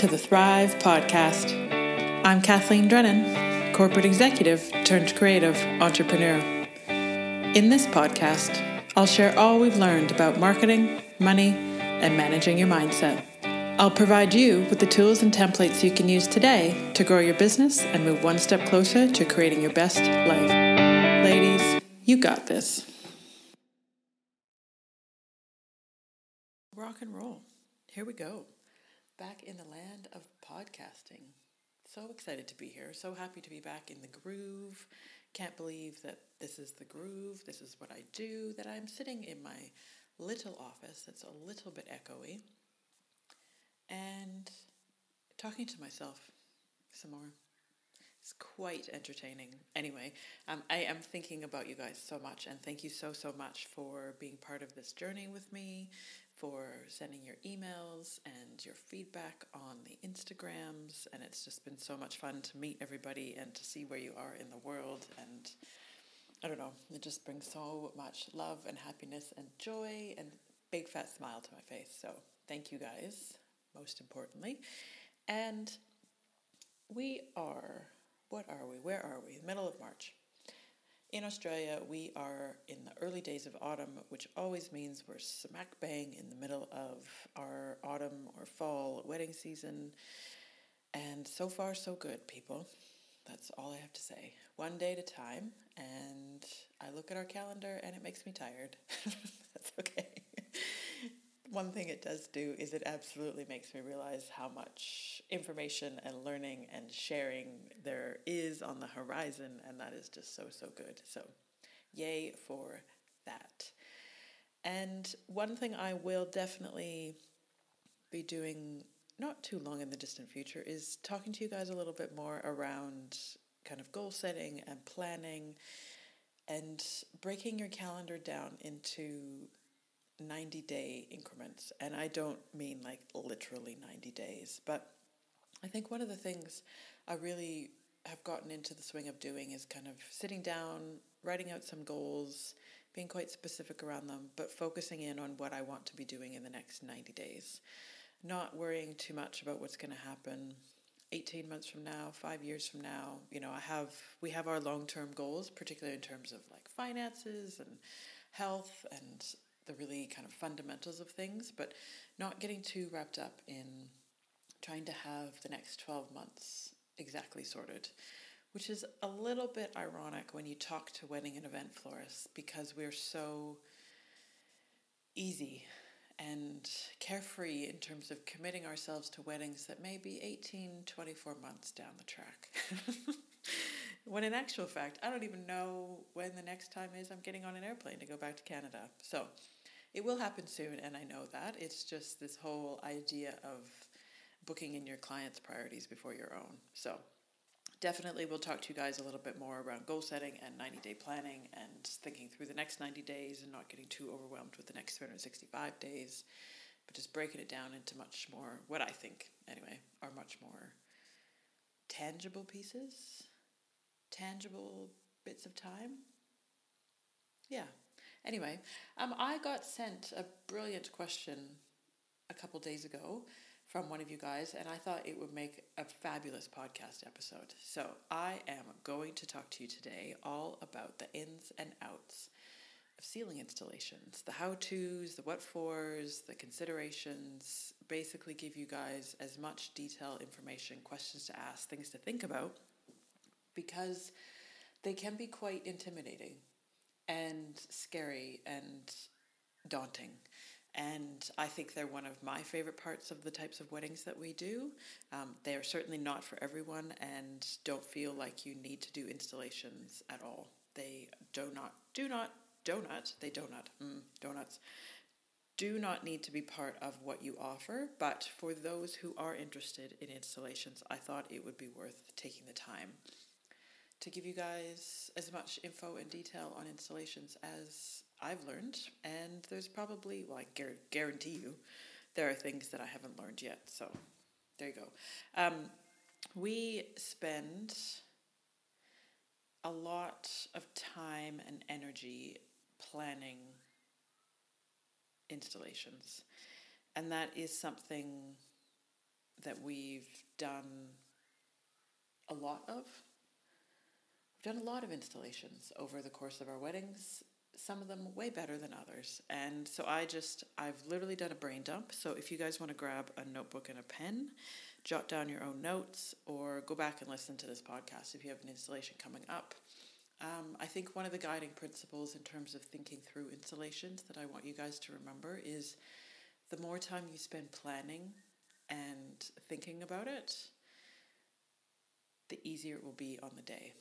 to the Thrive Podcast. I'm Kathleen Drennan, corporate executive turned creative entrepreneur. In this podcast, I'll share all we've learned about marketing, money, and managing your mindset. I'll provide you with the tools and templates you can use today to grow your business and move one step closer to creating your best life. Ladies, you got this. Rock and roll. Here we go back in the land of podcasting. So excited to be here. So happy to be back in the groove. Can't believe that this is the groove. This is what I do. That I'm sitting in my little office that's a little bit echoey and talking to myself some more. It's quite entertaining. Anyway, um, I am thinking about you guys so much, and thank you so, so much for being part of this journey with me, for sending your emails and your feedback on the Instagrams. And it's just been so much fun to meet everybody and to see where you are in the world. And I don't know, it just brings so much love and happiness and joy and big fat smile to my face. So thank you guys, most importantly. And we are, what are we? Where are we? Middle of March. In Australia, we are in the early days of autumn, which always means we're smack bang in the middle of our autumn or fall wedding season. And so far, so good, people. That's all I have to say. One day at a time. And I look at our calendar and it makes me tired. That's okay one thing it does do is it absolutely makes me realize how much information and learning and sharing there is on the horizon, and that is just so, so good. So, yay for that. And one thing I will definitely be doing not too long in the distant future is talking to you guys a little bit more around kind of goal setting and planning and breaking your calendar down into 90 day increments. And I don't mean like literally 90 days, but I think one of the things I really have gotten into the swing of doing is kind of sitting down, writing out some goals, being quite specific around them, but focusing in on what I want to be doing in the next 90 days. Not worrying too much about what's going to happen 18 months from now, 5 years from now. You know, I have we have our long-term goals, particularly in terms of like finances and health and the really kind of fundamentals of things, but not getting too wrapped up in trying to have the next 12 months exactly sorted, which is a little bit ironic when you talk to wedding and event florists because we're so easy and carefree in terms of committing ourselves to weddings that may be 18, 24 months down the track. when in actual fact, I don't even know when the next time is I'm getting on an airplane to go back to Canada. So it will happen soon, and I know that. It's just this whole idea of booking in your client's priorities before your own. So, definitely we'll talk to you guys a little bit more around goal setting and 90 day planning and thinking through the next 90 days and not getting too overwhelmed with the next 365 days, but just breaking it down into much more, what I think anyway, are much more tangible pieces, tangible bits of time. Yeah, Anyway, um, I got sent a brilliant question a couple days ago from one of you guys, and I thought it would make a fabulous podcast episode. So I am going to talk to you today all about the ins and outs of ceiling installations, the how to's, the what fors, the considerations, basically give you guys as much detail information, questions to ask, things to think about, because they can be quite intimidating and scary and daunting. And I think they're one of my favorite parts of the types of weddings that we do. Um, they are certainly not for everyone and don't feel like you need to do installations at all. They do not, do not, donut, they donut, mm, donuts, do not need to be part of what you offer. But for those who are interested in installations, I thought it would be worth taking the time to give you guys as much info and detail on installations as I've learned. And there's probably, well, I guarantee you, there are things that I haven't learned yet. So there you go. Um, we spend a lot of time and energy planning installations. And that is something that we've done a lot of. We've done a lot of installations over the course of our weddings, some of them way better than others. And so I just, I've literally done a brain dump. So if you guys want to grab a notebook and a pen, jot down your own notes, or go back and listen to this podcast if you have an installation coming up. Um, I think one of the guiding principles in terms of thinking through installations that I want you guys to remember is the more time you spend planning and thinking about it, the easier it will be on the day.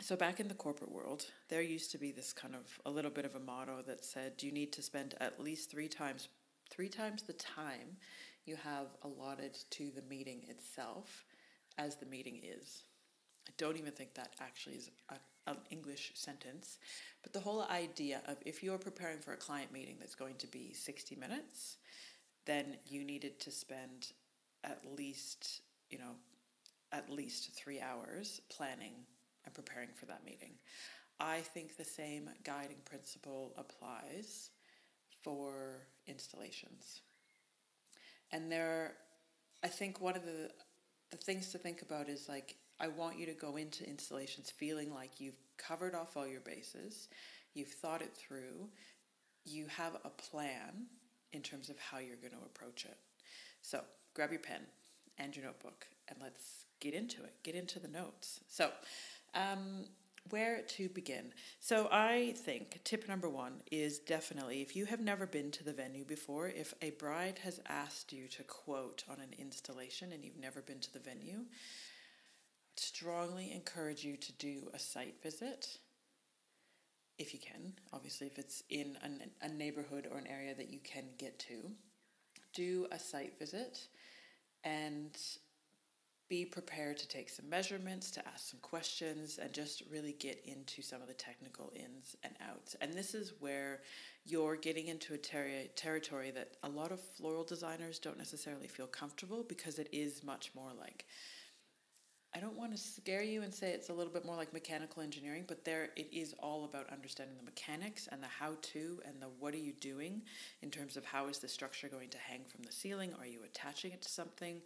So, back in the corporate world, there used to be this kind of a little bit of a motto that said you need to spend at least three times three times the time you have allotted to the meeting itself as the meeting is. I don't even think that actually is an English sentence, but the whole idea of if you're preparing for a client meeting that's going to be 60 minutes, then you needed to spend at least, you know, at least three hours planning and preparing for that meeting. I think the same guiding principle applies for installations. And there, I think one of the the things to think about is like I want you to go into installations feeling like you've covered off all your bases, you've thought it through, you have a plan in terms of how you're going to approach it. So grab your pen and your notebook and let's get into it. Get into the notes. So, um, where to begin? So, I think tip number one is definitely if you have never been to the venue before, if a bride has asked you to quote on an installation and you've never been to the venue, strongly encourage you to do a site visit if you can. Obviously, if it's in an, a neighborhood or an area that you can get to, do a site visit and be prepared to take some measurements, to ask some questions, and just really get into some of the technical ins and outs. And this is where you're getting into a ter- territory that a lot of floral designers don't necessarily feel comfortable because it is much more like I don't want to scare you and say it's a little bit more like mechanical engineering, but there it is all about understanding the mechanics and the how to and the what are you doing in terms of how is the structure going to hang from the ceiling? Are you attaching it to something?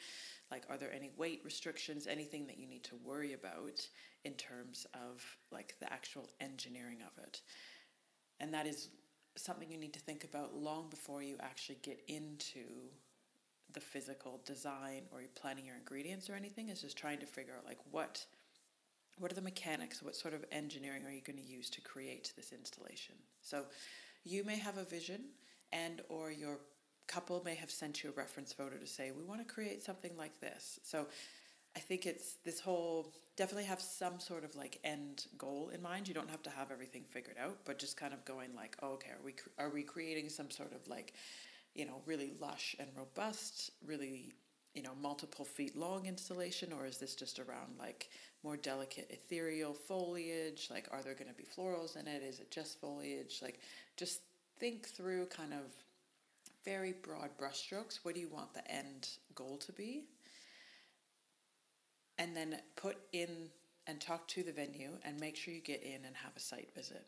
Like, are there any weight restrictions, anything that you need to worry about in terms of like the actual engineering of it? And that is something you need to think about long before you actually get into the physical design or you're planning your ingredients or anything is just trying to figure out like what what are the mechanics? What sort of engineering are you going to use to create this installation? So you may have a vision and or your couple may have sent you a reference photo to say we want to create something like this. So i think it's this whole definitely have some sort of like end goal in mind. You don't have to have everything figured out but just kind of going like oh, okay are we are we creating some sort of like you know, really lush and robust, really, you know, multiple feet long installation, or is this just around like more delicate ethereal foliage? Like, are there going to be florals in it? Is it just foliage? Like, just think through kind of very broad brushstrokes. What do you want the end goal to be? And then put in and talk to the venue and make sure you get in and have a site visit.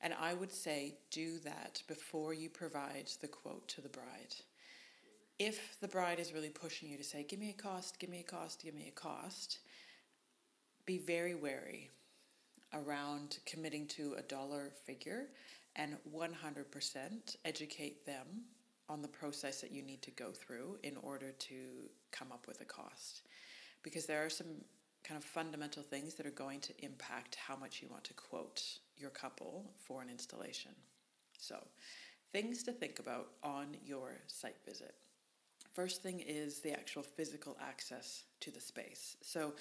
And I would say do that before you provide the quote to the bride. If the bride is really pushing you to say, give me a cost, give me a cost, give me a cost, be very wary around committing to a dollar figure and 100% educate them on the process that you need to go through in order to come up with a cost. Because there are some kind of fundamental things that are going to impact how much you want to quote your couple for an installation. So, things to think about on your site visit. First thing is the actual physical access to the space. So,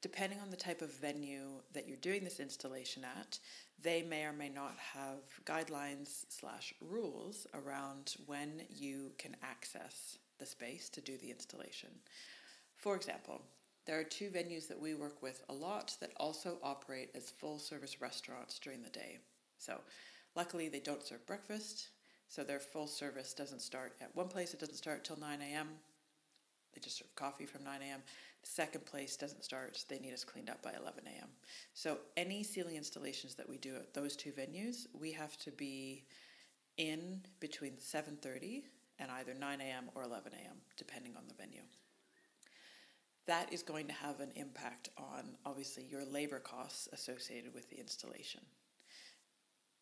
depending on the type of venue that you're doing this installation at, they may or may not have guidelines slash rules around when you can access the space to do the installation. For example, there are two venues that we work with a lot that also operate as full service restaurants during the day. So, luckily, they don't serve breakfast, so their full service doesn't start at one place, it doesn't start till 9 a.m. They just serve coffee from 9 a.m. The second place doesn't start, they need us cleaned up by 11 a.m. So, any ceiling installations that we do at those two venues, we have to be in between 7:30 and either 9 a.m. or 11 a.m., depending on the venue. That is going to have an impact on obviously your labor costs associated with the installation.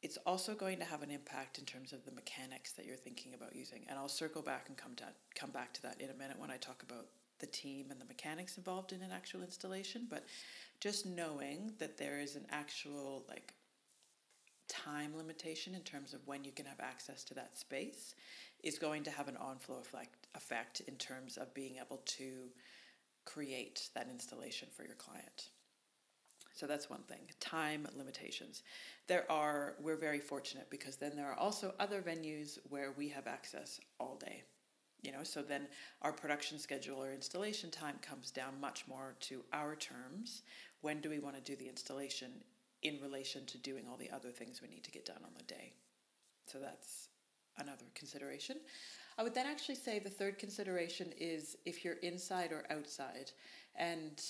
It's also going to have an impact in terms of the mechanics that you're thinking about using. And I'll circle back and come to come back to that in a minute when I talk about the team and the mechanics involved in an actual installation, but just knowing that there is an actual like time limitation in terms of when you can have access to that space is going to have an on-flow effect, effect in terms of being able to create that installation for your client. So that's one thing. Time limitations. There are, we're very fortunate because then there are also other venues where we have access all day. You know, so then our production schedule or installation time comes down much more to our terms. When do we want to do the installation in relation to doing all the other things we need to get done on the day? So that's another consideration. I would then actually say the third consideration is if you're inside or outside. And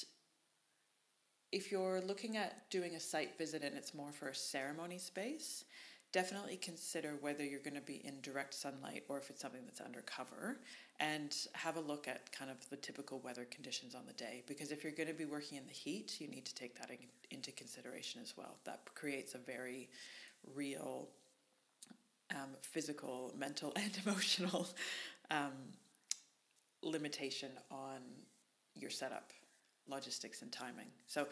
if you're looking at doing a site visit and it's more for a ceremony space, definitely consider whether you're going to be in direct sunlight or if it's something that's under cover and have a look at kind of the typical weather conditions on the day because if you're going to be working in the heat you need to take that in, into consideration as well that creates a very real um, physical, mental, and emotional um, limitation on your setup, logistics, and timing. So,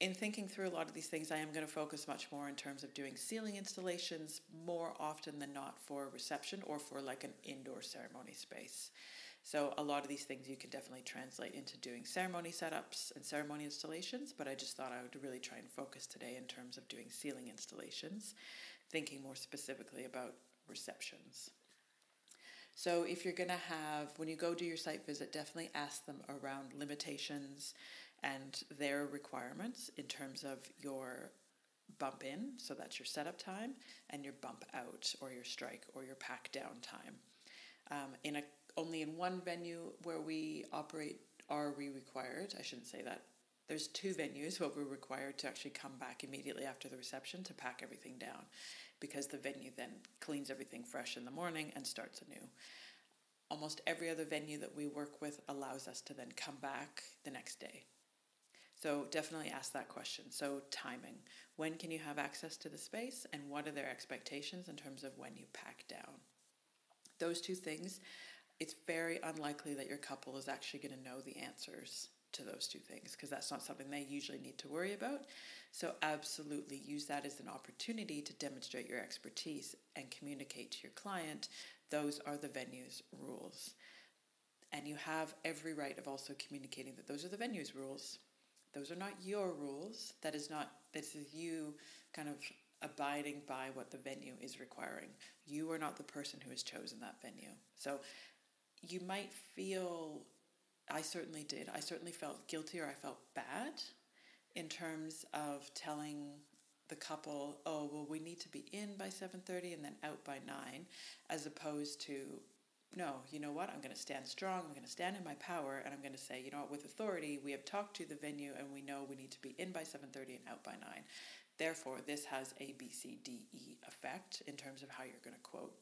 in thinking through a lot of these things, I am going to focus much more in terms of doing ceiling installations more often than not for reception or for like an indoor ceremony space. So, a lot of these things you can definitely translate into doing ceremony setups and ceremony installations, but I just thought I would really try and focus today in terms of doing ceiling installations thinking more specifically about receptions. So, if you're going to have, when you go do your site visit, definitely ask them around limitations and their requirements in terms of your bump in, so that's your setup time, and your bump out or your strike or your pack down time. Um, in a only in one venue where we operate are we required. I shouldn't say that. There's two venues where we're required to actually come back immediately after the reception to pack everything down because the venue then cleans everything fresh in the morning and starts anew. Almost every other venue that we work with allows us to then come back the next day. So definitely ask that question. So, timing. When can you have access to the space, and what are their expectations in terms of when you pack down? Those two things, it's very unlikely that your couple is actually going to know the answers to those two things because that's not something they usually need to worry about. So, absolutely use that as an opportunity to demonstrate your expertise and communicate to your client those are the venue's rules. And you have every right of also communicating that those are the venue's rules. Those are not your rules. That is not, this is you kind of abiding by what the venue is requiring. You are not the person who has chosen that venue. So you might feel I certainly did. I certainly felt guilty or I felt bad in terms of telling the couple, "Oh, well we need to be in by 7:30 and then out by 9," as opposed to no, you know what? I'm going to stand strong. I'm going to stand in my power and I'm going to say, you know what, with authority, we have talked to the venue and we know we need to be in by 7:30 and out by 9. Therefore, this has a B C D E effect in terms of how you're going to quote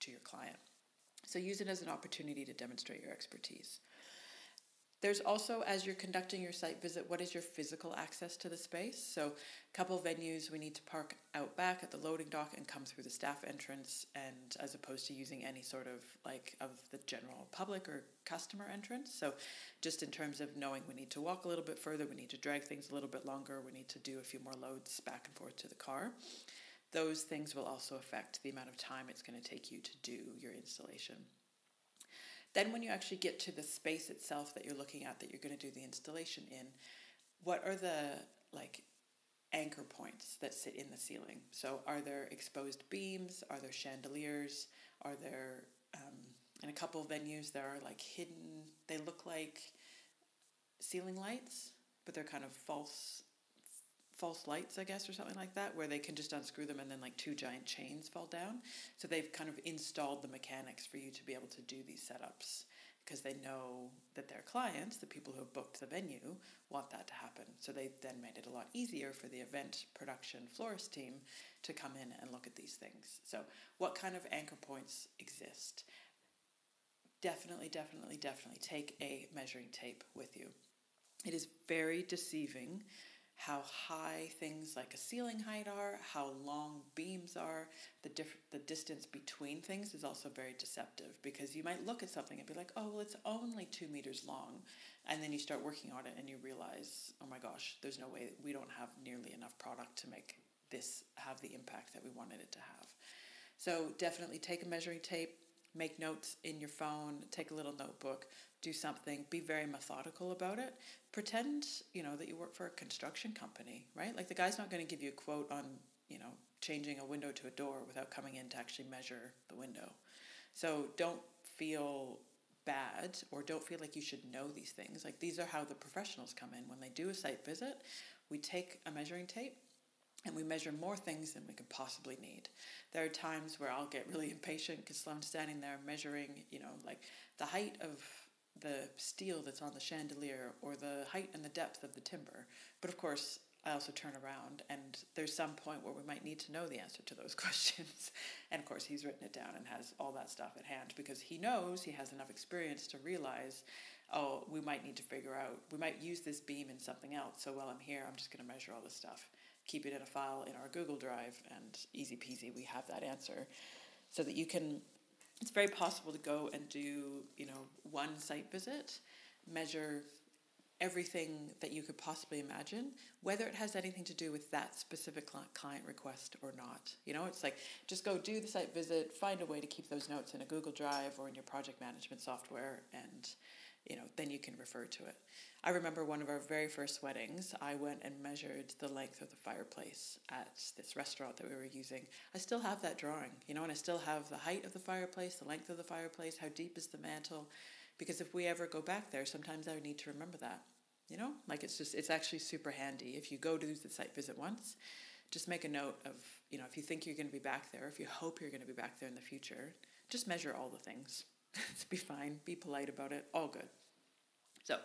to your client. So use it as an opportunity to demonstrate your expertise. There's also, as you're conducting your site visit, what is your physical access to the space? So, a couple venues we need to park out back at the loading dock and come through the staff entrance, and as opposed to using any sort of like of the general public or customer entrance. So, just in terms of knowing we need to walk a little bit further, we need to drag things a little bit longer, we need to do a few more loads back and forth to the car. Those things will also affect the amount of time it's going to take you to do your installation. Then, when you actually get to the space itself that you're looking at that you're going to do the installation in, what are the like anchor points that sit in the ceiling? So, are there exposed beams? Are there chandeliers? Are there, um, in a couple of venues, there are like hidden, they look like ceiling lights, but they're kind of false false lights, I guess, or something like that, where they can just unscrew them and then like two giant chains fall down. So they've kind of installed the mechanics for you to be able to do these setups because they know that their clients, the people who have booked the venue, want that to happen. So they then made it a lot easier for the event production florist team to come in and look at these things. So, what kind of anchor points exist? definitely, definitely, definitely take a measuring tape with you. It is very deceiving how high things like a ceiling height are, how long beams are, the diff- the distance between things is also very deceptive because you might look at something and be like, oh, well, it's only two meters long. And then you start working on it and you realize, oh my gosh, there's no way we don't have nearly enough product to make this have the impact that we wanted it to have. So definitely take a measuring tape, make notes in your phone, take a little notebook, do something, be very methodical about it. Pretend, you know, that you work for a construction company, right? Like the guy's not going to give you a quote on, you know, changing a window to a door without coming in to actually measure the window. So don't feel bad or don't feel like you should know these things. Like these are how the professionals come in. When they do a site visit, we take a measuring tape and we measure more things than we could possibly need. There are times where I'll get really impatient because Sloan's standing there measuring, you know, like the height of the steel that's on the chandelier or the height and the depth of the timber. But of course, I also turn around and there's some point where we might need to know the answer to those questions. and of course, he's written it down and has all that stuff at hand because he knows he has enough experience to realize, oh, we might need to figure out, we might use this beam in something else. So while I'm here, I'm just going to measure all this stuff, keep it in a file in our Google Drive, and easy peasy, we have that answer. So that you can it's very possible to go and do, you know, one site visit, measure everything that you could possibly imagine, whether it has anything to do with that specific client request or not. You know, it's like just go do the site visit, find a way to keep those notes in a Google Drive or in your project management software, and you know, then you can refer to it. I remember one of our very first weddings, I went and measured the length of the fireplace at this restaurant that we were using. I still have that drawing, you know, and I still have the height of the fireplace, the length of the fireplace, how deep is the mantle. Because if we ever go back there, sometimes I need to remember that. You know, like it's just, it's actually super handy. If you go to the site visit once, just make a note of, you know, if you think you're going to be back there, if you hope you're going to be back there in the future, just measure all the things. be fine, be polite about it, all good. So,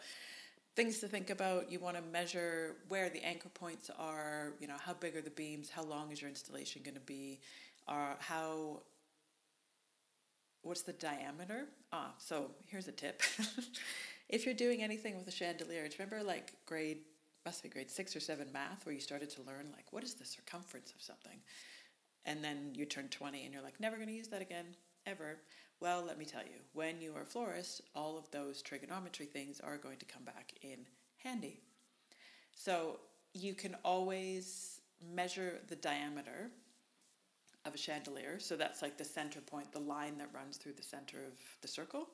things to think about you want to measure where the anchor points are you know how big are the beams how long is your installation going to be uh, how what's the diameter? Ah so here's a tip. If you're doing anything with a chandelier remember like grade must be grade six or seven math where you started to learn like what is the circumference of something? And then you turn 20 and you're like never going to use that again ever well, let me tell you, when you are a florist, all of those trigonometry things are going to come back in handy. So you can always measure the diameter of a chandelier. So that's like the center point, the line that runs through the center of the circle.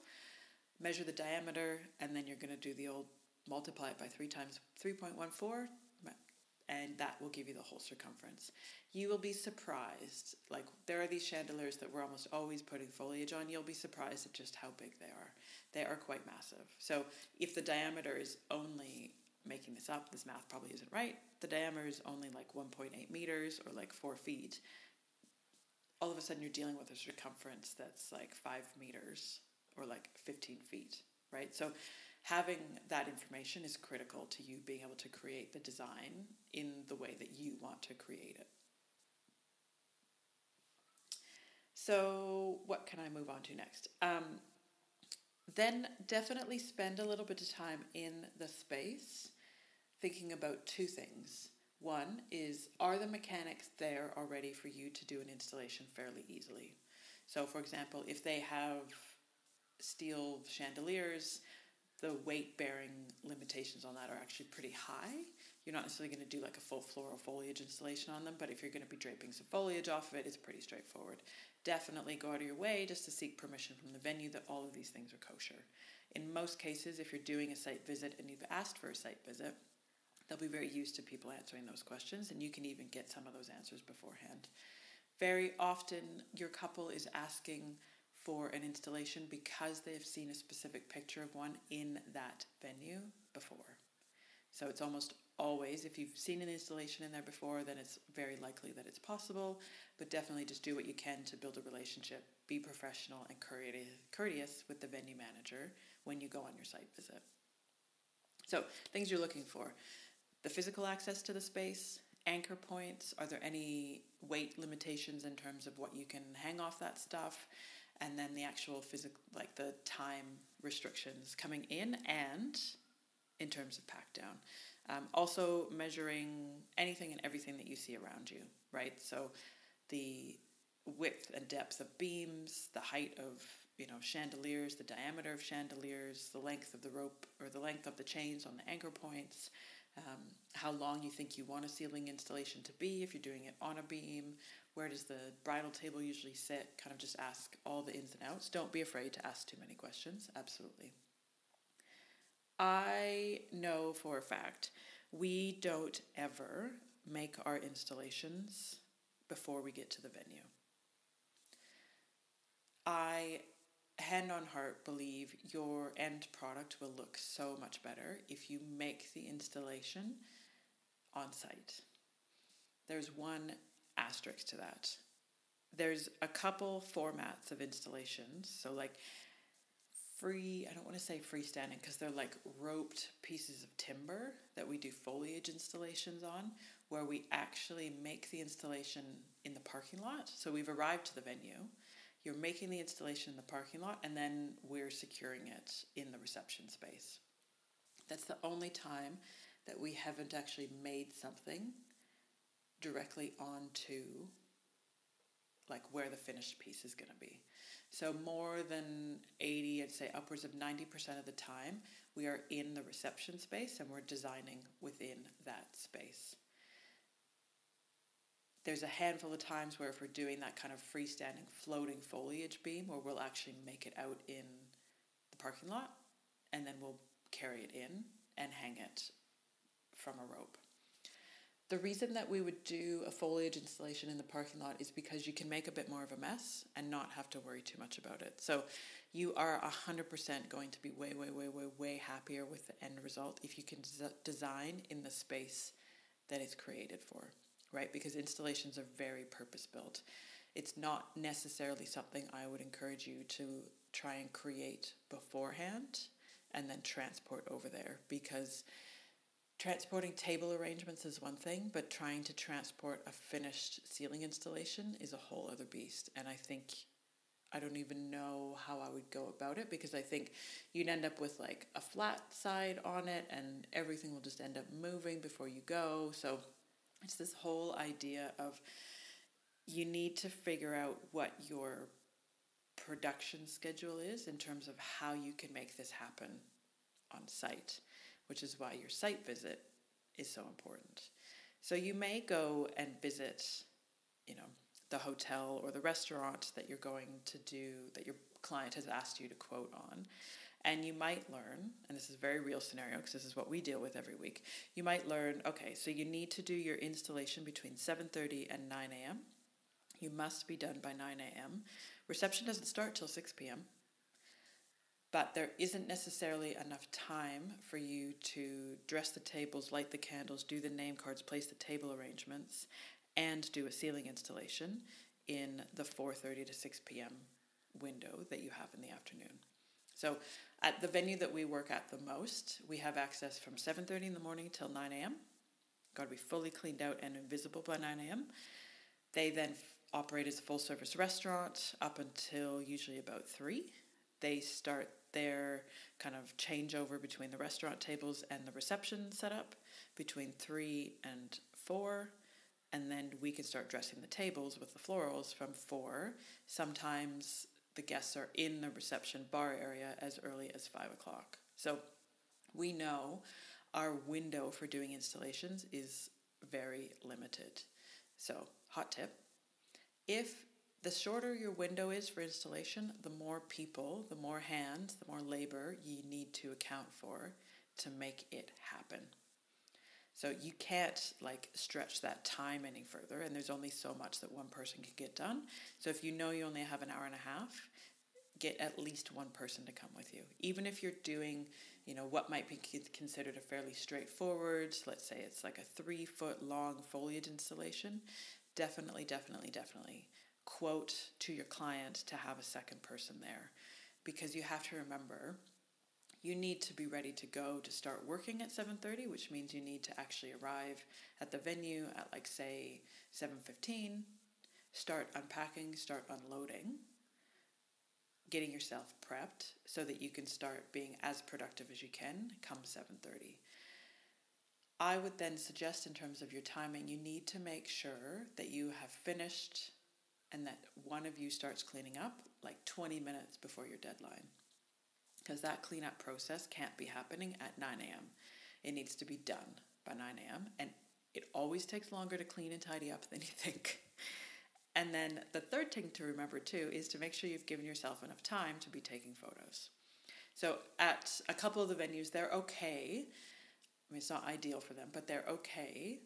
Measure the diameter, and then you're going to do the old multiply it by 3 times 3.14 and that will give you the whole circumference. You will be surprised. Like there are these chandeliers that we're almost always putting foliage on. You'll be surprised at just how big they are. They are quite massive. So if the diameter is only making this up, this math probably isn't right. The diameter is only like 1.8 meters or like four feet. All of a sudden, you're dealing with a circumference that's like five meters or like 15 feet, right? So having that information is critical to you being able to create the design in the way that you want to create it. So, what can I move on to next? Um, then, definitely spend a little bit of time in the space thinking about two things. One is, are the mechanics there already for you to do an installation fairly easily? So, for example, if they have steel chandeliers, the weight bearing limitations on that are actually pretty high. You're not necessarily going to do like a full floral foliage installation on them, but if you're going to be draping some foliage off of it, it's pretty straightforward. Definitely go out of your way just to seek permission from the venue that all of these things are kosher. In most cases, if you're doing a site visit and you've asked for a site visit, they'll be very used to people answering those questions, and you can even get some of those answers beforehand. Very often, your couple is asking for an installation because they have seen a specific picture of one in that venue before. So it's almost always, if you've seen an installation in there before, then it's very likely that it's possible. But definitely just do what you can to build a relationship. Be professional and courteous with the venue manager when you go on your site visit. So, things you're looking for the physical access to the space, anchor points. Are there any weight limitations in terms of what you can hang off that stuff? And then the actual physical, like the time restrictions coming in and in terms of pack down. Um, also measuring anything and everything that you see around you, right? So the width and depth of beams, the height of you know chandeliers, the diameter of chandeliers, the length of the rope or the length of the chains on the anchor points, um, how long you think you want a ceiling installation to be if you're doing it on a beam, where does the bridal table usually sit? Kind of just ask all the ins and outs. Don't be afraid to ask too many questions. Absolutely. I know for a fact we don't ever make our installations before we get to the venue. I, hand on heart, believe your end product will look so much better if you make the installation on site. There's one asterisk to that. There's a couple formats of installations. So, like free, I don't want to say freestanding because they're like roped pieces of timber that we do foliage installations on, where we actually make the installation in the parking lot. So, we've arrived to the venue. You're making the installation in the parking lot, and then we're securing it in the reception space. That's the only time that we haven't actually made something directly onto like where the finished piece is going to be. So more than 80, I'd say upwards of 90% of the time, we are in the reception space and we're designing within that space. There's a handful of times where if we're doing that kind of freestanding floating foliage beam where we'll actually make it out in the parking lot and then we'll carry it in and hang it from a rope. The reason that we would do a foliage installation in the parking lot is because you can make a bit more of a mess and not have to worry too much about it. So you are 100% going to be way, way, way, way, way happier with the end result if you can des- design in the space that it's created for, right? Because installations are very purpose built. It's not necessarily something I would encourage you to try and create beforehand and then transport over there because Transporting table arrangements is one thing, but trying to transport a finished ceiling installation is a whole other beast. And I think I don't even know how I would go about it because I think you'd end up with like a flat side on it and everything will just end up moving before you go. So it's this whole idea of you need to figure out what your production schedule is in terms of how you can make this happen on site which is why your site visit is so important. So you may go and visit, you know, the hotel or the restaurant that you're going to do that your client has asked you to quote on and you might learn and this is a very real scenario because this is what we deal with every week you might learn okay so you need to do your installation between 7.30 and 9 a.m you must be done by 9 a.m reception doesn't start till 6 p.m but there isn't necessarily enough time for you to dress the tables, light the candles, do the name cards, place the table arrangements, and do a ceiling installation in the 4:30 to 6 p.m. window that you have in the afternoon. So, at the venue that we work at the most, we have access from 7:30 in the morning till 9 a.m. Got to be fully cleaned out and invisible by 9 a.m. They then operate as a full service restaurant up until usually about 3. They start their kind of changeover between the restaurant tables and the reception setup between three and four. And then we can start dressing the tables with the florals from four. Sometimes the guests are in the reception bar area as early as five o'clock. So we know our window for doing installations is very limited. So, hot tip if the shorter your window is for installation, the more people, the more hands, the more labor you need to account for to make it happen. So you can't like stretch that time any further, and there's only so much that one person can get done. So if you know you only have an hour and a half, get at least one person to come with you. Even if you're doing, you know, what might be considered a fairly straightforward, let's say it's like a three foot long foliage installation, definitely, definitely, definitely quote to your client to have a second person there because you have to remember you need to be ready to go to start working at 7.30 which means you need to actually arrive at the venue at like say 7.15 start unpacking start unloading getting yourself prepped so that you can start being as productive as you can come 7:30. I would then suggest in terms of your timing, you need to make sure that you have finished and that one of you starts cleaning up like 20 minutes before your deadline. Because that cleanup process can't be happening at 9 a.m. It needs to be done by 9 a.m. And it always takes longer to clean and tidy up than you think. And then the third thing to remember too is to make sure you've given yourself enough time to be taking photos. So at a couple of the venues, they're okay. I mean, it's not ideal for them, but they're okay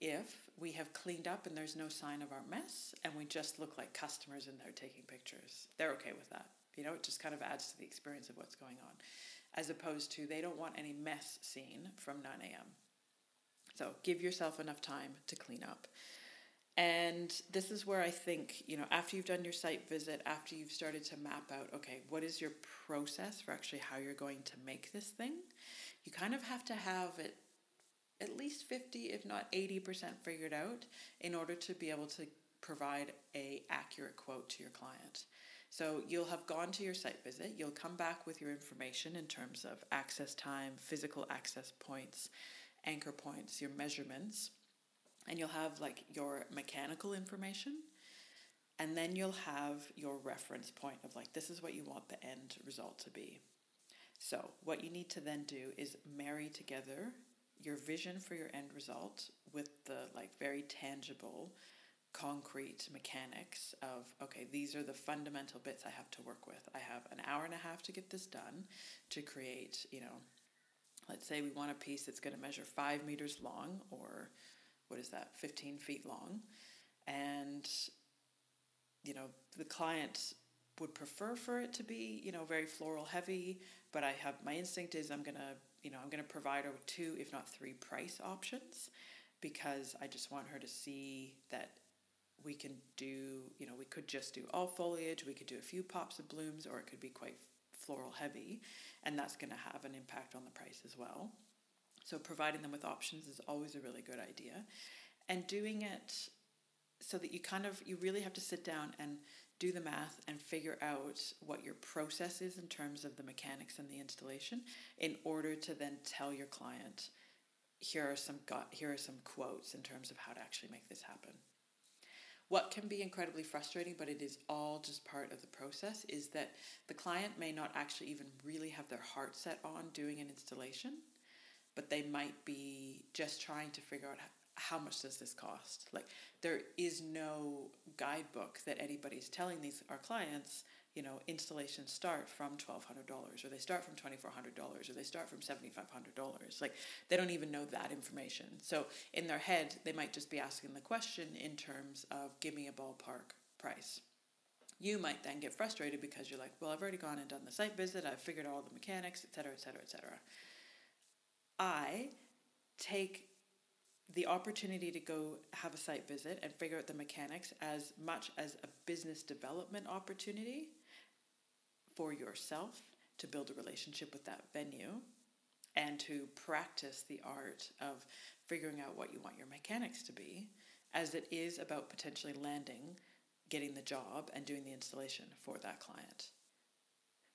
if we have cleaned up and there's no sign of our mess and we just look like customers and they're taking pictures. They're okay with that. You know, it just kind of adds to the experience of what's going on, as opposed to they don't want any mess seen from 9 a.m. So give yourself enough time to clean up. And this is where I think, you know, after you've done your site visit, after you've started to map out, okay, what is your process for actually how you're going to make this thing? You kind of have to have it at least 50 if not 80% figured out in order to be able to provide a accurate quote to your client. So you'll have gone to your site visit, you'll come back with your information in terms of access time, physical access points, anchor points, your measurements and you'll have like your mechanical information. And then you'll have your reference point of like this is what you want the end result to be. So what you need to then do is marry together your vision for your end result with the like very tangible concrete mechanics of okay these are the fundamental bits i have to work with. I have an hour and a half to get this done to create you know let's say we want a piece that's going to measure five meters long or what is that, 15 feet long. And, you know, the client would prefer for it to be, you know, very floral heavy, but I have my instinct is I'm going to, you know, I'm going to provide her with two, if not three price options because I just want her to see that we can do, you know, we could just do all foliage, we could do a few pops of blooms, or it could be quite floral heavy, and that's going to have an impact on the price as well. So providing them with options is always a really good idea. And doing it so that you kind of you really have to sit down and do the math and figure out what your process is in terms of the mechanics and the installation in order to then tell your client here are some got here are some quotes in terms of how to actually make this happen. What can be incredibly frustrating, but it is all just part of the process, is that the client may not actually even really have their heart set on doing an installation but they might be just trying to figure out how much does this cost? Like there is no guidebook that anybody's telling these our clients you know installations start from $1200 or they start from $2400 or they start from $7500 like they don't even know that information. So in their head they might just be asking the question in terms of give me a ballpark price. You might then get frustrated because you're like well i've already gone and done the site visit. I've figured out all the mechanics et cetera et cetera et cetera I take the opportunity to go have a site visit and figure out the mechanics as much as a business development opportunity for yourself to build a relationship with that venue and to practice the art of figuring out what you want your mechanics to be as it is about potentially landing getting the job and doing the installation for that client.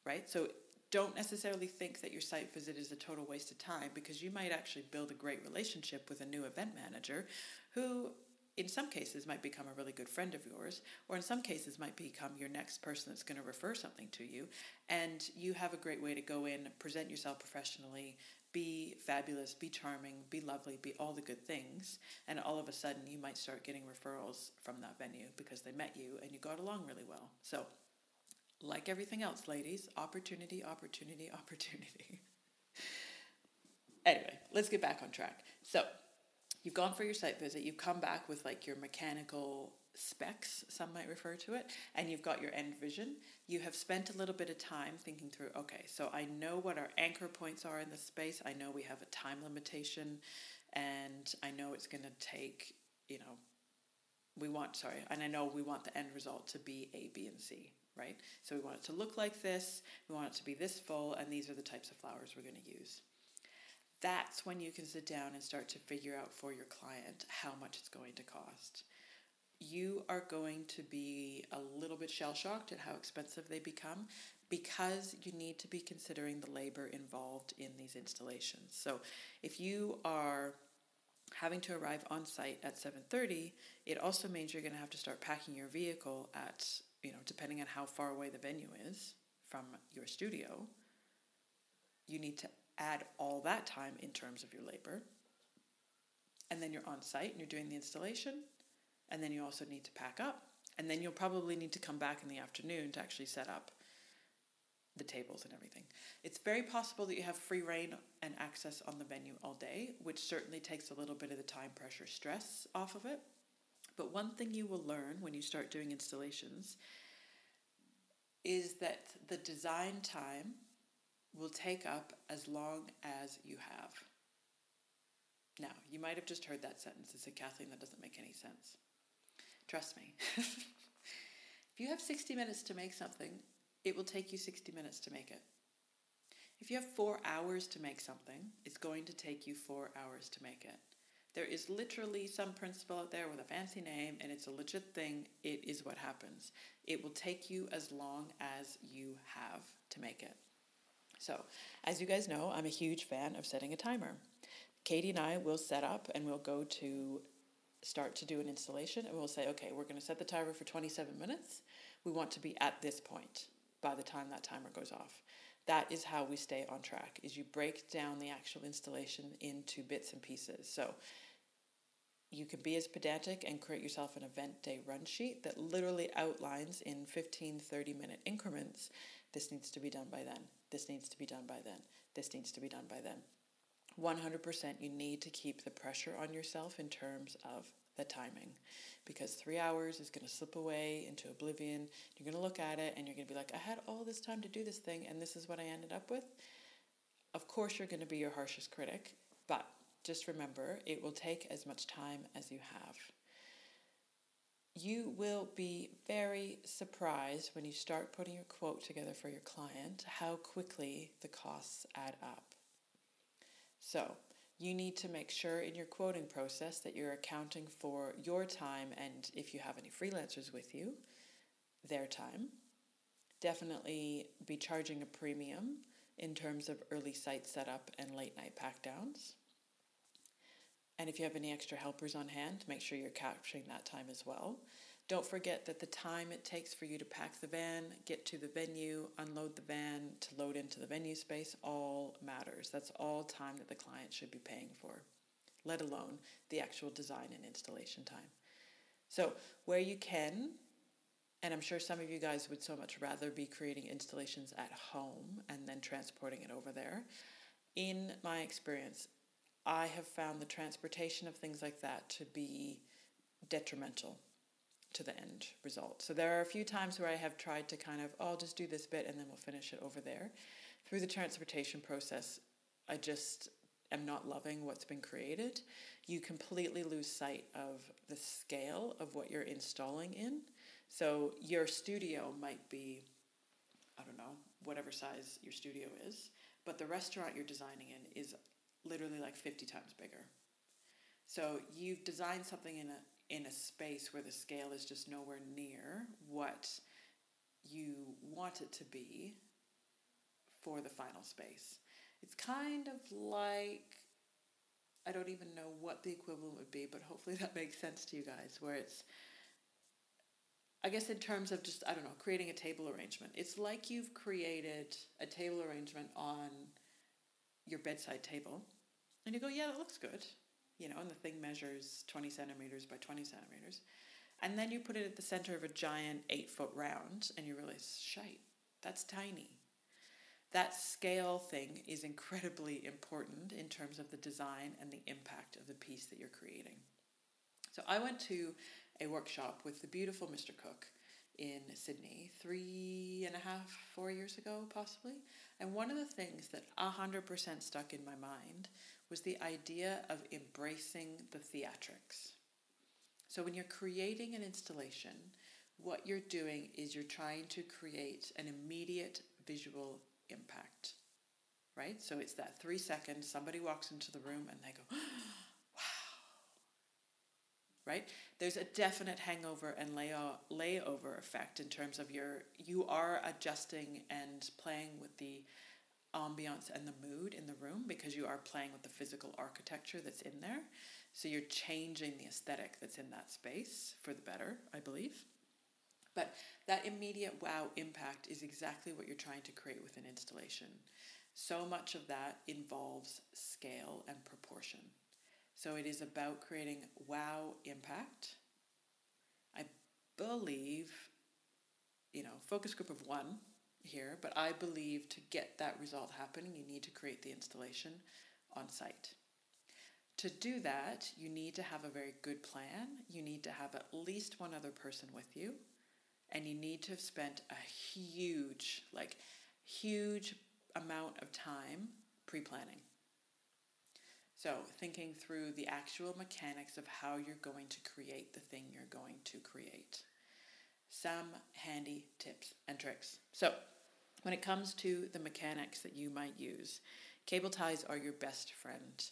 Right? So don't necessarily think that your site visit is a total waste of time because you might actually build a great relationship with a new event manager who in some cases might become a really good friend of yours or in some cases might become your next person that's going to refer something to you and you have a great way to go in present yourself professionally be fabulous be charming be lovely be all the good things and all of a sudden you might start getting referrals from that venue because they met you and you got along really well. So like everything else, ladies, opportunity, opportunity, opportunity. anyway, let's get back on track. So, you've gone for your site visit, you've come back with like your mechanical specs, some might refer to it, and you've got your end vision. You have spent a little bit of time thinking through, okay, so I know what our anchor points are in the space. I know we have a time limitation, and I know it's going to take, you know, we want, sorry, and I know we want the end result to be A, B, and C right? So we want it to look like this, we want it to be this full, and these are the types of flowers we're going to use. That's when you can sit down and start to figure out for your client how much it's going to cost. You are going to be a little bit shell shocked at how expensive they become because you need to be considering the labor involved in these installations. So if you are having to arrive on site at 7:30, it also means you're going to have to start packing your vehicle at, you know, depending on how far away the venue is from your studio. You need to add all that time in terms of your labor. And then you're on site and you're doing the installation, and then you also need to pack up, and then you'll probably need to come back in the afternoon to actually set up the tables and everything. It's very possible that you have free reign and access on the venue all day, which certainly takes a little bit of the time pressure stress off of it. But one thing you will learn when you start doing installations is that the design time will take up as long as you have. Now, you might have just heard that sentence and said, Kathleen, that doesn't make any sense. Trust me. if you have 60 minutes to make something, it will take you 60 minutes to make it. If you have four hours to make something, it's going to take you four hours to make it. There is literally some principle out there with a fancy name, and it's a legit thing. It is what happens. It will take you as long as you have to make it. So, as you guys know, I'm a huge fan of setting a timer. Katie and I will set up and we'll go to start to do an installation and we'll say, okay, we're going to set the timer for 27 minutes. We want to be at this point by the time that timer goes off. That is how we stay on track. Is you break down the actual installation into bits and pieces. So you can be as pedantic and create yourself an event day run sheet that literally outlines in 15 30 minute increments this needs to be done by then this needs to be done by then this needs to be done by then 100% you need to keep the pressure on yourself in terms of the timing because three hours is going to slip away into oblivion. You're going to look at it and you're going to be like, I had all this time to do this thing and this is what I ended up with. Of course, you're going to be your harshest critic, but just remember it will take as much time as you have. You will be very surprised when you start putting your quote together for your client how quickly the costs add up. So, you need to make sure in your quoting process that you're accounting for your time and if you have any freelancers with you, their time. Definitely be charging a premium in terms of early site setup and late night pack downs. And if you have any extra helpers on hand, make sure you're capturing that time as well. Don't forget that the time it takes for you to pack the van, get to the venue, unload the van, to load into the venue space all matters. That's all time that the client should be paying for, let alone the actual design and installation time. So, where you can, and I'm sure some of you guys would so much rather be creating installations at home and then transporting it over there. In my experience, I have found the transportation of things like that to be detrimental to the end result. So there are a few times where I have tried to kind of, oh, I'll just do this bit and then we'll finish it over there. Through the transportation process, I just am not loving what's been created. You completely lose sight of the scale of what you're installing in. So your studio might be, I don't know, whatever size your studio is, but the restaurant you're designing in is literally like 50 times bigger. So you've designed something in a in a space where the scale is just nowhere near what you want it to be for the final space. It's kind of like I don't even know what the equivalent would be, but hopefully that makes sense to you guys where it's I guess in terms of just I don't know, creating a table arrangement. It's like you've created a table arrangement on your bedside table and you go, "Yeah, that looks good." You know, and the thing measures 20 centimeters by 20 centimeters. And then you put it at the center of a giant eight foot round and you realize, shite, that's tiny. That scale thing is incredibly important in terms of the design and the impact of the piece that you're creating. So I went to a workshop with the beautiful Mr. Cook in Sydney three and a half, four years ago, possibly. And one of the things that 100% stuck in my mind was the idea of embracing the theatrics. So when you're creating an installation, what you're doing is you're trying to create an immediate visual impact. Right? So it's that three seconds, somebody walks into the room and they go, wow. right? There's a definite hangover and layo- layover effect in terms of your you are adjusting and playing with the ambiance and the mood in the room because you are playing with the physical architecture that's in there. So you're changing the aesthetic that's in that space for the better, I believe. But that immediate wow impact is exactly what you're trying to create with an installation. So much of that involves scale and proportion. So it is about creating wow impact. I believe, you know, focus group of one here, but I believe to get that result happening, you need to create the installation on site. To do that, you need to have a very good plan. You need to have at least one other person with you. And you need to have spent a huge, like, huge amount of time pre planning. So, thinking through the actual mechanics of how you're going to create the thing you're going to create. Some handy tips and tricks. So, when it comes to the mechanics that you might use, cable ties are your best friend.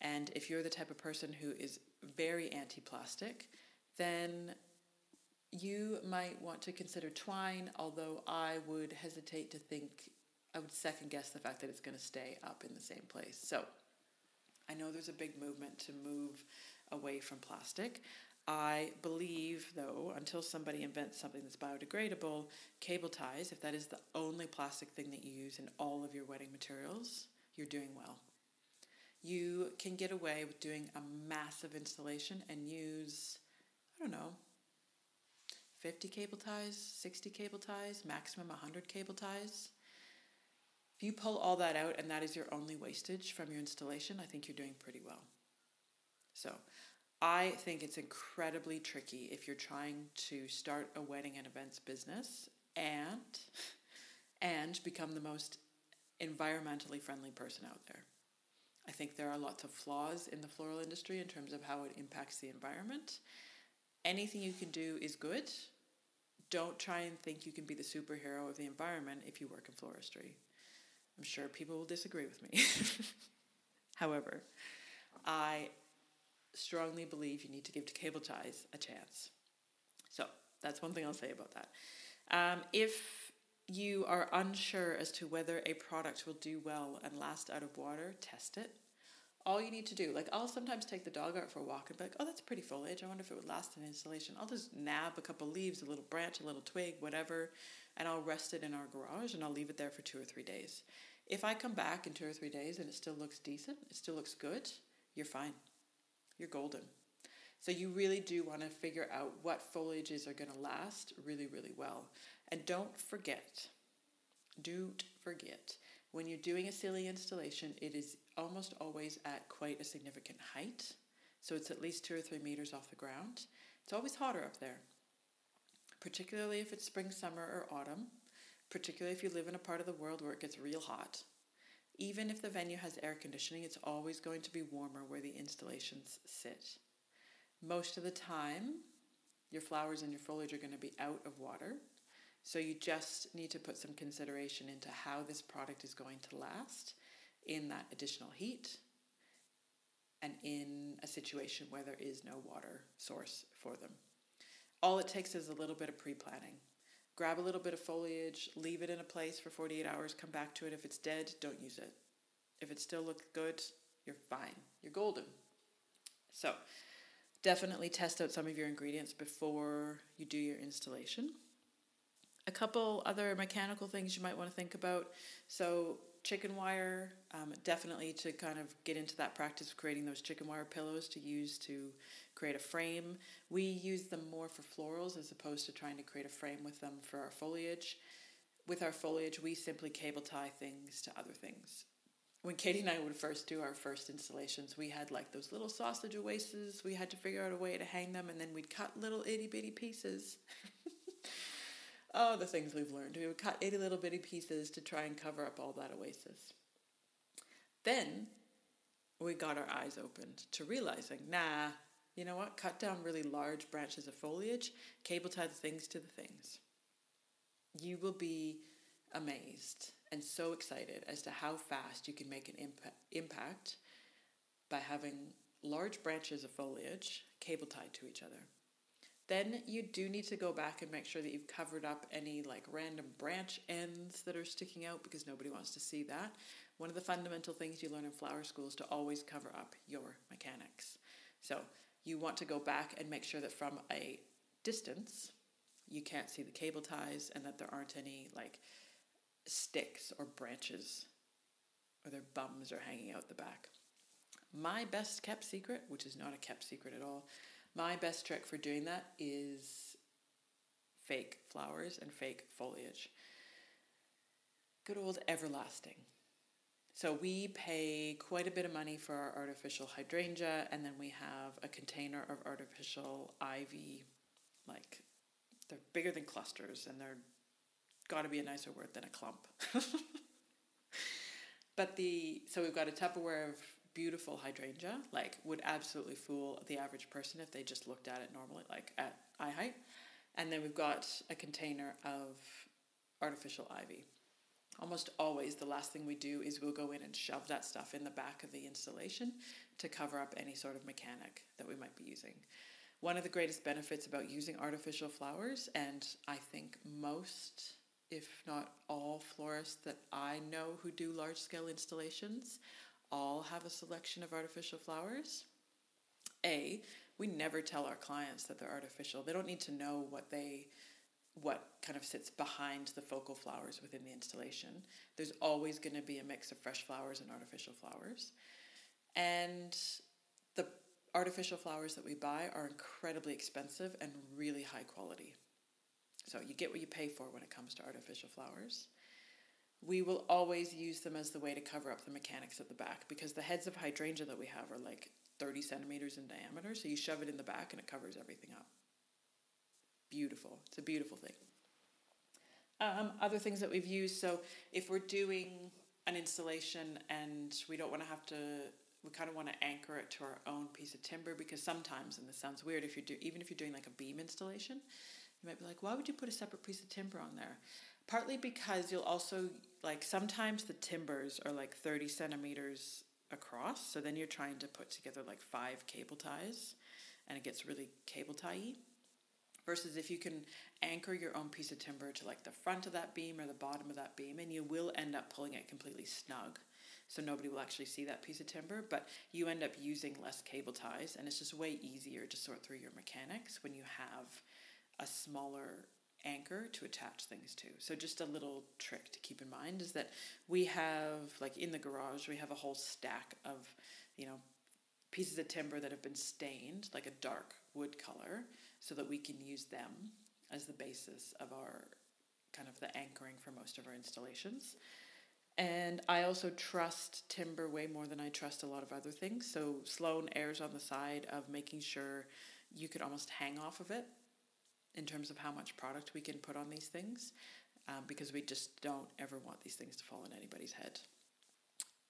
And if you're the type of person who is very anti plastic, then you might want to consider twine, although I would hesitate to think, I would second guess the fact that it's going to stay up in the same place. So, I know there's a big movement to move away from plastic. I believe, though, until somebody invents something that's biodegradable, cable ties, if that is the only plastic thing that you use in all of your wedding materials, you're doing well. You can get away with doing a massive installation and use, I don't know, 50 cable ties, 60 cable ties, maximum 100 cable ties. If you pull all that out and that is your only wastage from your installation, I think you're doing pretty well. So, I think it's incredibly tricky if you're trying to start a wedding and events business and and become the most environmentally friendly person out there. I think there are lots of flaws in the floral industry in terms of how it impacts the environment. Anything you can do is good. Don't try and think you can be the superhero of the environment if you work in floristry. I'm sure people will disagree with me. However, I strongly believe you need to give to cable ties a chance. So that's one thing I'll say about that. Um, if you are unsure as to whether a product will do well and last out of water, test it. All you need to do, like I'll sometimes take the dog out for a walk and be like, oh, that's pretty foliage. I wonder if it would last an installation. I'll just nab a couple leaves, a little branch, a little twig, whatever, and I'll rest it in our garage and I'll leave it there for two or three days. If I come back in two or three days and it still looks decent, it still looks good, you're fine. You're golden. So you really do want to figure out what foliages are going to last really, really well. And don't forget, don't forget, when you're doing a silly installation, it is almost always at quite a significant height. So it's at least two or three meters off the ground. It's always hotter up there, particularly if it's spring, summer, or autumn particularly if you live in a part of the world where it gets real hot. Even if the venue has air conditioning, it's always going to be warmer where the installations sit. Most of the time, your flowers and your foliage are going to be out of water, so you just need to put some consideration into how this product is going to last in that additional heat and in a situation where there is no water source for them. All it takes is a little bit of pre planning grab a little bit of foliage, leave it in a place for 48 hours, come back to it. If it's dead, don't use it. If it still looks good, you're fine. You're golden. So, definitely test out some of your ingredients before you do your installation. A couple other mechanical things you might want to think about. So, chicken wire, um, definitely to kind of get into that practice of creating those chicken wire pillows to use to create a frame. We use them more for florals as opposed to trying to create a frame with them for our foliage. With our foliage, we simply cable tie things to other things. When Katie and I would first do our first installations, we had like those little sausage oases. We had to figure out a way to hang them, and then we'd cut little itty bitty pieces. oh, the things we've learned. We would cut itty little bitty pieces to try and cover up all that oasis. Then we got our eyes opened to realizing, nah, you know what? Cut down really large branches of foliage, cable tie the things to the things. You will be amazed and so excited as to how fast you can make an imp- impact by having large branches of foliage cable tied to each other. Then you do need to go back and make sure that you've covered up any like random branch ends that are sticking out because nobody wants to see that. One of the fundamental things you learn in flower school is to always cover up your mechanics. So you want to go back and make sure that from a distance you can't see the cable ties and that there aren't any like sticks or branches or their bums are hanging out the back. My best kept secret, which is not a kept secret at all, my best trick for doing that is fake flowers and fake foliage. Good old everlasting. So we pay quite a bit of money for our artificial hydrangea, and then we have a container of artificial ivy, like they're bigger than clusters, and they're got to be a nicer word than a clump. but the so we've got a Tupperware of beautiful hydrangea, like would absolutely fool the average person if they just looked at it normally, like at eye height. And then we've got a container of artificial ivy. Almost always, the last thing we do is we'll go in and shove that stuff in the back of the installation to cover up any sort of mechanic that we might be using. One of the greatest benefits about using artificial flowers, and I think most, if not all, florists that I know who do large scale installations all have a selection of artificial flowers. A, we never tell our clients that they're artificial. They don't need to know what they what kind of sits behind the focal flowers within the installation. There's always going to be a mix of fresh flowers and artificial flowers. And the artificial flowers that we buy are incredibly expensive and really high quality. So you get what you pay for when it comes to artificial flowers we will always use them as the way to cover up the mechanics at the back because the heads of hydrangea that we have are like 30 centimeters in diameter. So you shove it in the back and it covers everything up. Beautiful. It's a beautiful thing. Um, other things that we've used. So if we're doing an installation and we don't want to have to, we kind of want to anchor it to our own piece of timber because sometimes, and this sounds weird, if you do, even if you're doing like a beam installation, you might be like, why would you put a separate piece of timber on there? Partly because you'll also like sometimes the timbers are like 30 centimeters across so then you're trying to put together like five cable ties and it gets really cable tie versus if you can anchor your own piece of timber to like the front of that beam or the bottom of that beam and you will end up pulling it completely snug so nobody will actually see that piece of timber but you end up using less cable ties and it's just way easier to sort through your mechanics when you have a smaller anchor to attach things to. So just a little trick to keep in mind is that we have like in the garage we have a whole stack of, you know, pieces of timber that have been stained like a dark wood color so that we can use them as the basis of our kind of the anchoring for most of our installations. And I also trust timber way more than I trust a lot of other things. So Sloan errs on the side of making sure you could almost hang off of it in terms of how much product we can put on these things um, because we just don't ever want these things to fall on anybody's head.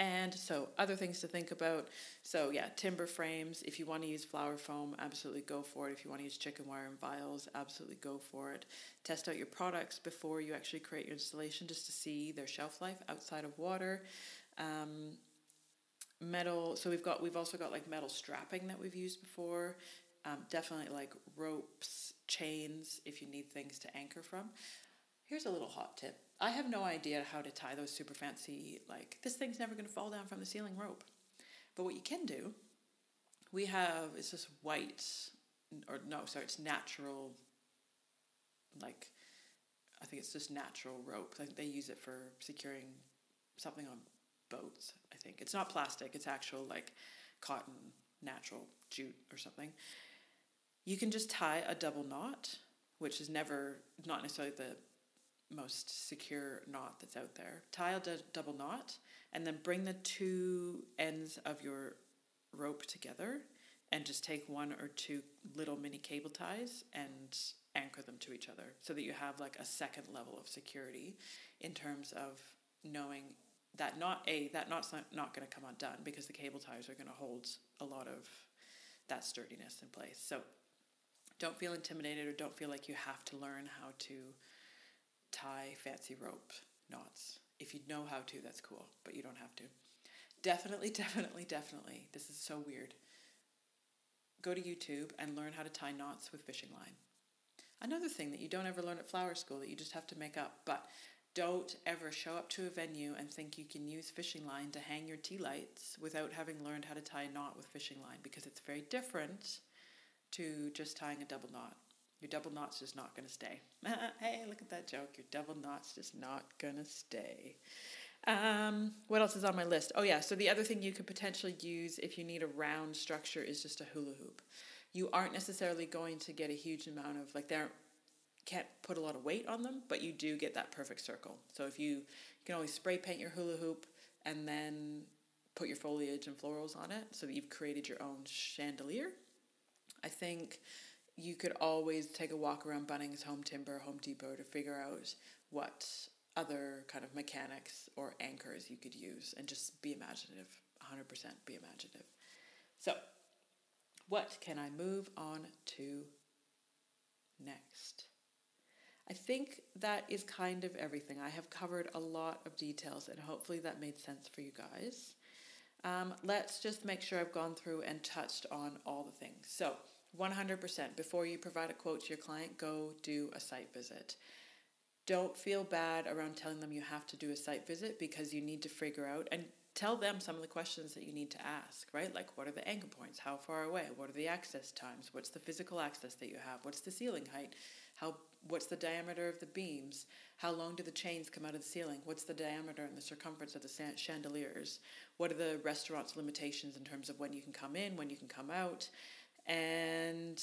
And so, other things to think about. So, yeah, timber frames. If you want to use flower foam, absolutely go for it. If you want to use chicken wire and vials, absolutely go for it. Test out your products before you actually create your installation just to see their shelf life outside of water. Um, metal. So we've got we've also got like metal strapping that we've used before. Um, definitely like ropes, chains if you need things to anchor from. Here's a little hot tip. I have no idea how to tie those super fancy, like, this thing's never going to fall down from the ceiling rope. But what you can do, we have, it's this white, or no, sorry, it's natural, like, I think it's just natural rope. They use it for securing something on boats, I think. It's not plastic, it's actual, like, cotton, natural jute or something you can just tie a double knot, which is never not necessarily the most secure knot that's out there. Tie a d- double knot and then bring the two ends of your rope together and just take one or two little mini cable ties and anchor them to each other so that you have like a second level of security in terms of knowing that not a that knot's not, not going to come undone because the cable ties are going to hold a lot of that sturdiness in place so don't feel intimidated or don't feel like you have to learn how to tie fancy rope knots. If you know how to, that's cool, but you don't have to. Definitely, definitely, definitely. This is so weird. go to YouTube and learn how to tie knots with fishing line. Another thing that you don't ever learn at flower school that you just have to make up, but don't ever show up to a venue and think you can use fishing line to hang your tea lights without having learned how to tie a knot with fishing line because it's very different to just tying a double knot. Your double knot's just not going to stay. hey, look at that joke. Your double knot's just not going to stay. Um, what else is on my list? Oh, yeah. So, the other thing you could potentially use if you need a round structure is just a hula hoop. You aren't necessarily going to get a huge amount of, like, there can't put a lot of weight on them, but you do get that perfect circle. So, if you, you can always spray paint your hula hoop and then put your foliage and florals on it so that you've created your own chandelier. I think you could always take a walk around Bunnings, Home Timber, Home Depot to figure out what other kind of mechanics or anchors you could use and just be imaginative. 100% be imaginative. So, what can I move on to next? I think that is kind of everything. I have covered a lot of details and hopefully that made sense for you guys. Um, let's just make sure I've gone through and touched on all the things. So, 100% before you provide a quote to your client, go do a site visit. Don't feel bad around telling them you have to do a site visit because you need to figure out and tell them some of the questions that you need to ask, right? Like what are the anchor points? How far away? What are the access times? What's the physical access that you have? What's the ceiling height? How what's the diameter of the beams? How long do the chains come out of the ceiling? What's the diameter and the circumference of the chandeliers? What are the restaurant's limitations in terms of when you can come in, when you can come out? And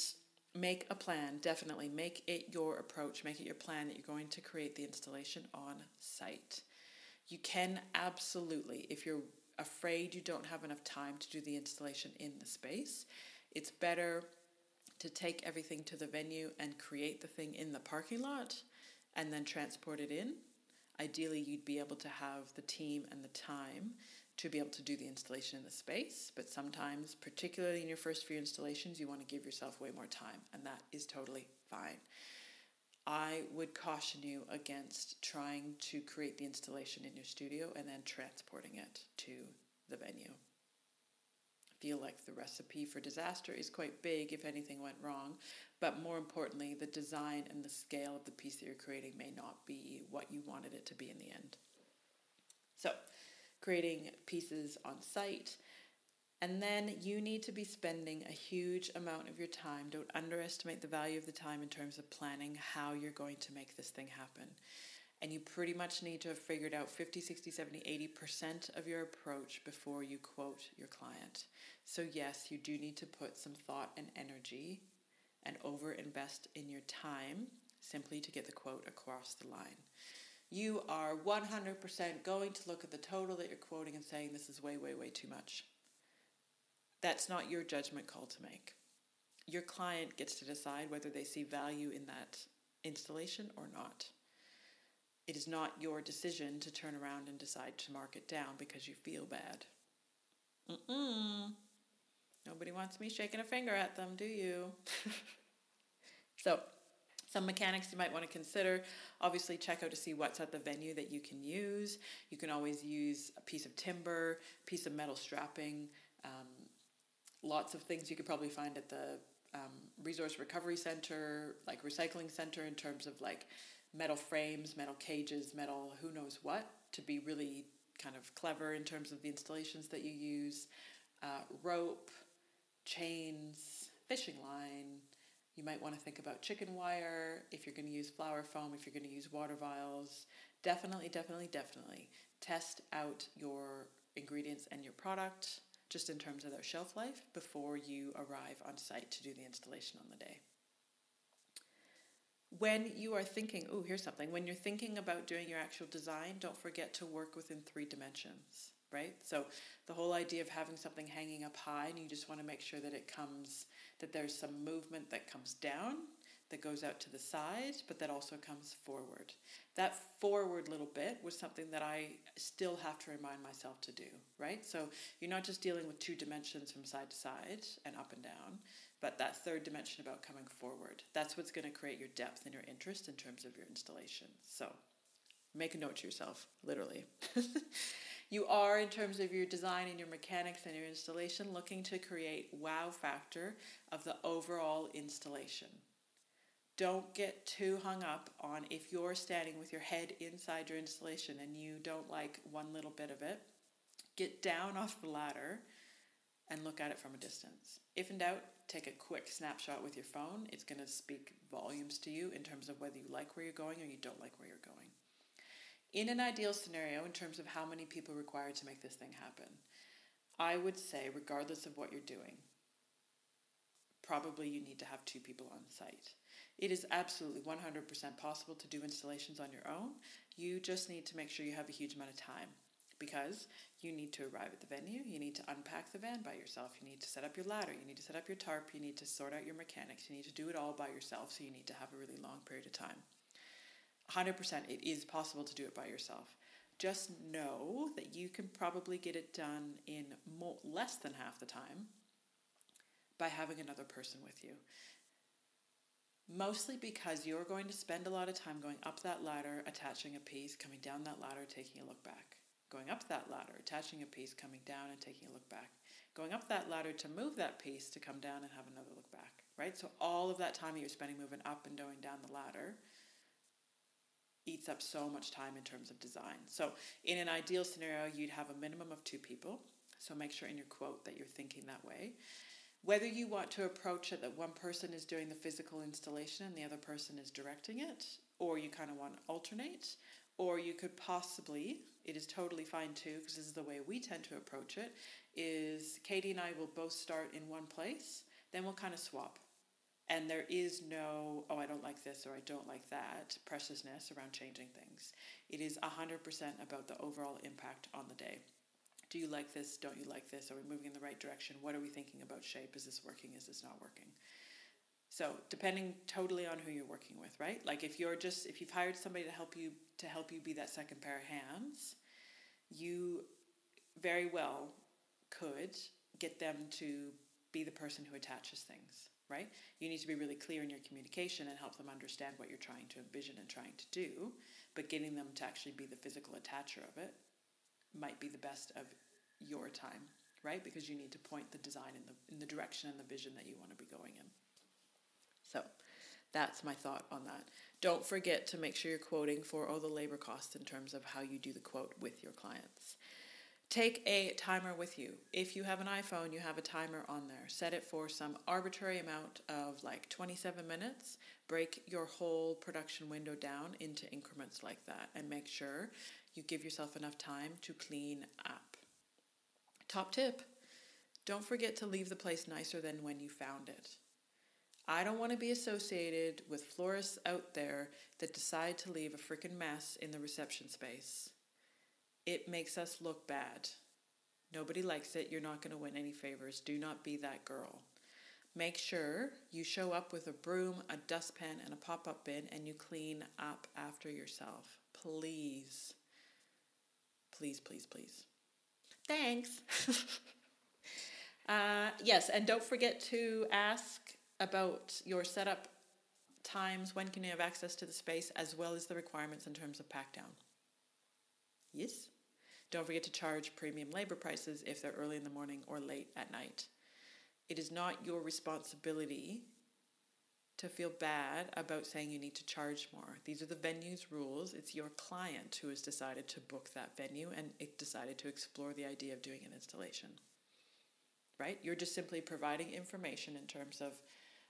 make a plan. Definitely make it your approach, make it your plan that you're going to create the installation on site. You can absolutely, if you're afraid you don't have enough time to do the installation in the space, it's better to take everything to the venue and create the thing in the parking lot and then transport it in. Ideally, you'd be able to have the team and the time to be able to do the installation in the space, but sometimes, particularly in your first few installations, you want to give yourself way more time, and that is totally fine. I would caution you against trying to create the installation in your studio and then transporting it to the venue. I feel like the recipe for disaster is quite big if anything went wrong, but more importantly, the design and the scale of the piece that you're creating may not be what you wanted it to be in the end. So, creating pieces on site. And then you need to be spending a huge amount of your time. Don't underestimate the value of the time in terms of planning how you're going to make this thing happen. And you pretty much need to have figured out 50, 60, 70, 80% of your approach before you quote your client. So, yes, you do need to put some thought and energy and over invest in your time simply to get the quote across the line you are 100% going to look at the total that you're quoting and saying this is way, way, way too much. That's not your judgment call to make. Your client gets to decide whether they see value in that installation or not. It is not your decision to turn around and decide to mark it down because you feel bad. Mm-mm. Nobody wants me shaking a finger at them, do you? so, some mechanics you might want to consider. Obviously, check out to see what's at the venue that you can use. You can always use a piece of timber, piece of metal strapping, um, lots of things you could probably find at the um, resource recovery center, like recycling center, in terms of like metal frames, metal cages, metal who knows what, to be really kind of clever in terms of the installations that you use. Uh, rope, chains, fishing line, you might want to think about chicken wire, if you're going to use flower foam, if you're going to use water vials. Definitely, definitely, definitely test out your ingredients and your product just in terms of their shelf life before you arrive on site to do the installation on the day. When you are thinking, oh, here's something, when you're thinking about doing your actual design, don't forget to work within three dimensions, right? So the whole idea of having something hanging up high and you just want to make sure that it comes that there's some movement that comes down, that goes out to the side, but that also comes forward. That forward little bit was something that I still have to remind myself to do, right? So you're not just dealing with two dimensions from side to side and up and down, but that third dimension about coming forward. That's what's going to create your depth and your interest in terms of your installation. So make a note to yourself, literally. You are, in terms of your design and your mechanics and your installation, looking to create wow factor of the overall installation. Don't get too hung up on if you're standing with your head inside your installation and you don't like one little bit of it. Get down off the ladder and look at it from a distance. If in doubt, take a quick snapshot with your phone. It's going to speak volumes to you in terms of whether you like where you're going or you don't like where you're going. In an ideal scenario, in terms of how many people required to make this thing happen, I would say, regardless of what you're doing, probably you need to have two people on site. It is absolutely 100% possible to do installations on your own. You just need to make sure you have a huge amount of time because you need to arrive at the venue, you need to unpack the van by yourself, you need to set up your ladder, you need to set up your tarp, you need to sort out your mechanics, you need to do it all by yourself, so you need to have a really long period of time. 100% it is possible to do it by yourself. Just know that you can probably get it done in more, less than half the time by having another person with you. Mostly because you're going to spend a lot of time going up that ladder, attaching a piece, coming down that ladder, taking a look back. Going up that ladder, attaching a piece, coming down and taking a look back. Going up that ladder to move that piece to come down and have another look back, right? So all of that time you're spending moving up and going down the ladder eats up so much time in terms of design. So in an ideal scenario, you'd have a minimum of two people. So make sure in your quote that you're thinking that way. Whether you want to approach it that one person is doing the physical installation and the other person is directing it, or you kind of want to alternate, or you could possibly, it is totally fine too, because this is the way we tend to approach it, is Katie and I will both start in one place, then we'll kind of swap. And there is no, oh, I don't like this or I don't like that preciousness around changing things. It is 100% about the overall impact on the day do you like this? Don't you like this? Are we moving in the right direction? What are we thinking about shape? Is this working? Is this not working? So depending totally on who you're working with, right? Like if you're just if you've hired somebody to help you to help you be that second pair of hands, you very well could get them to be the person who attaches things, right? You need to be really clear in your communication and help them understand what you're trying to envision and trying to do, but getting them to actually be the physical attacher of it might be the best of your time, right? Because you need to point the design in the in the direction and the vision that you want to be going in. So that's my thought on that. Don't forget to make sure you're quoting for all the labor costs in terms of how you do the quote with your clients. Take a timer with you. If you have an iPhone, you have a timer on there. Set it for some arbitrary amount of like 27 minutes. Break your whole production window down into increments like that and make sure you give yourself enough time to clean up. Top tip don't forget to leave the place nicer than when you found it. I don't want to be associated with florists out there that decide to leave a freaking mess in the reception space. It makes us look bad. Nobody likes it. You're not going to win any favors. Do not be that girl. Make sure you show up with a broom, a dustpan, and a pop up bin and you clean up after yourself. Please. Please, please, please. Thanks. uh, yes, and don't forget to ask about your setup times, when can you have access to the space, as well as the requirements in terms of pack down. Yes. Don't forget to charge premium labor prices if they're early in the morning or late at night. It is not your responsibility to feel bad about saying you need to charge more. These are the venue's rules. It's your client who has decided to book that venue and it decided to explore the idea of doing an installation. Right? You're just simply providing information in terms of,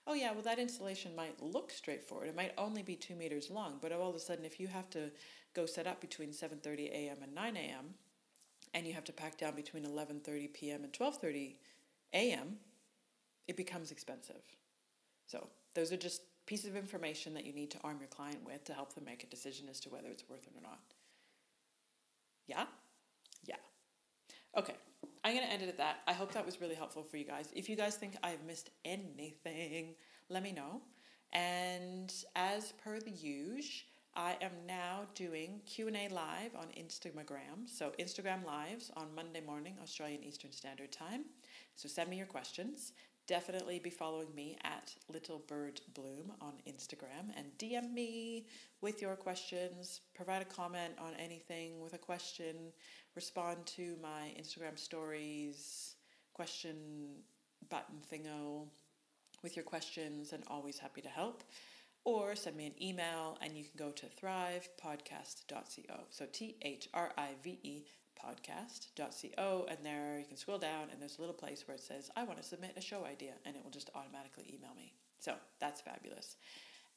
oh yeah, well that installation might look straightforward. It might only be two meters long, but all of a sudden if you have to go set up between 7:30 a.m. and 9 a.m. and you have to pack down between 11:30 p.m. and 12:30 a.m., it becomes expensive. So those are just pieces of information that you need to arm your client with to help them make a decision as to whether it's worth it or not. Yeah? Yeah. Okay, I'm going to end it at that. I hope that was really helpful for you guys. If you guys think I've missed anything, let me know. And as per the usual, I am now doing Q&A live on Instagram. So Instagram lives on Monday morning, Australian Eastern Standard Time. So send me your questions. definitely be following me at Little Bird Bloom on Instagram and DM me with your questions. Provide a comment on anything with a question. Respond to my Instagram stories, question button thingo with your questions, and always happy to help. Or send me an email and you can go to thrivepodcast.co. So T H R I V E podcast.co and there you can scroll down and there's a little place where it says I want to submit a show idea and it will just automatically email me. So that's fabulous.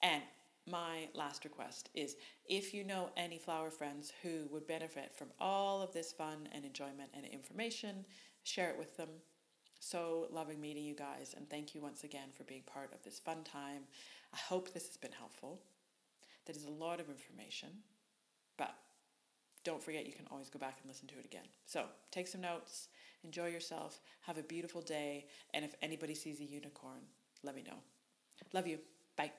And my last request is if you know any flower friends who would benefit from all of this fun and enjoyment and information, share it with them. So loving meeting you guys and thank you once again for being part of this fun time. I hope this has been helpful. That is a lot of information, but don't forget you can always go back and listen to it again. So take some notes, enjoy yourself, have a beautiful day, and if anybody sees a unicorn, let me know. Love you. Bye.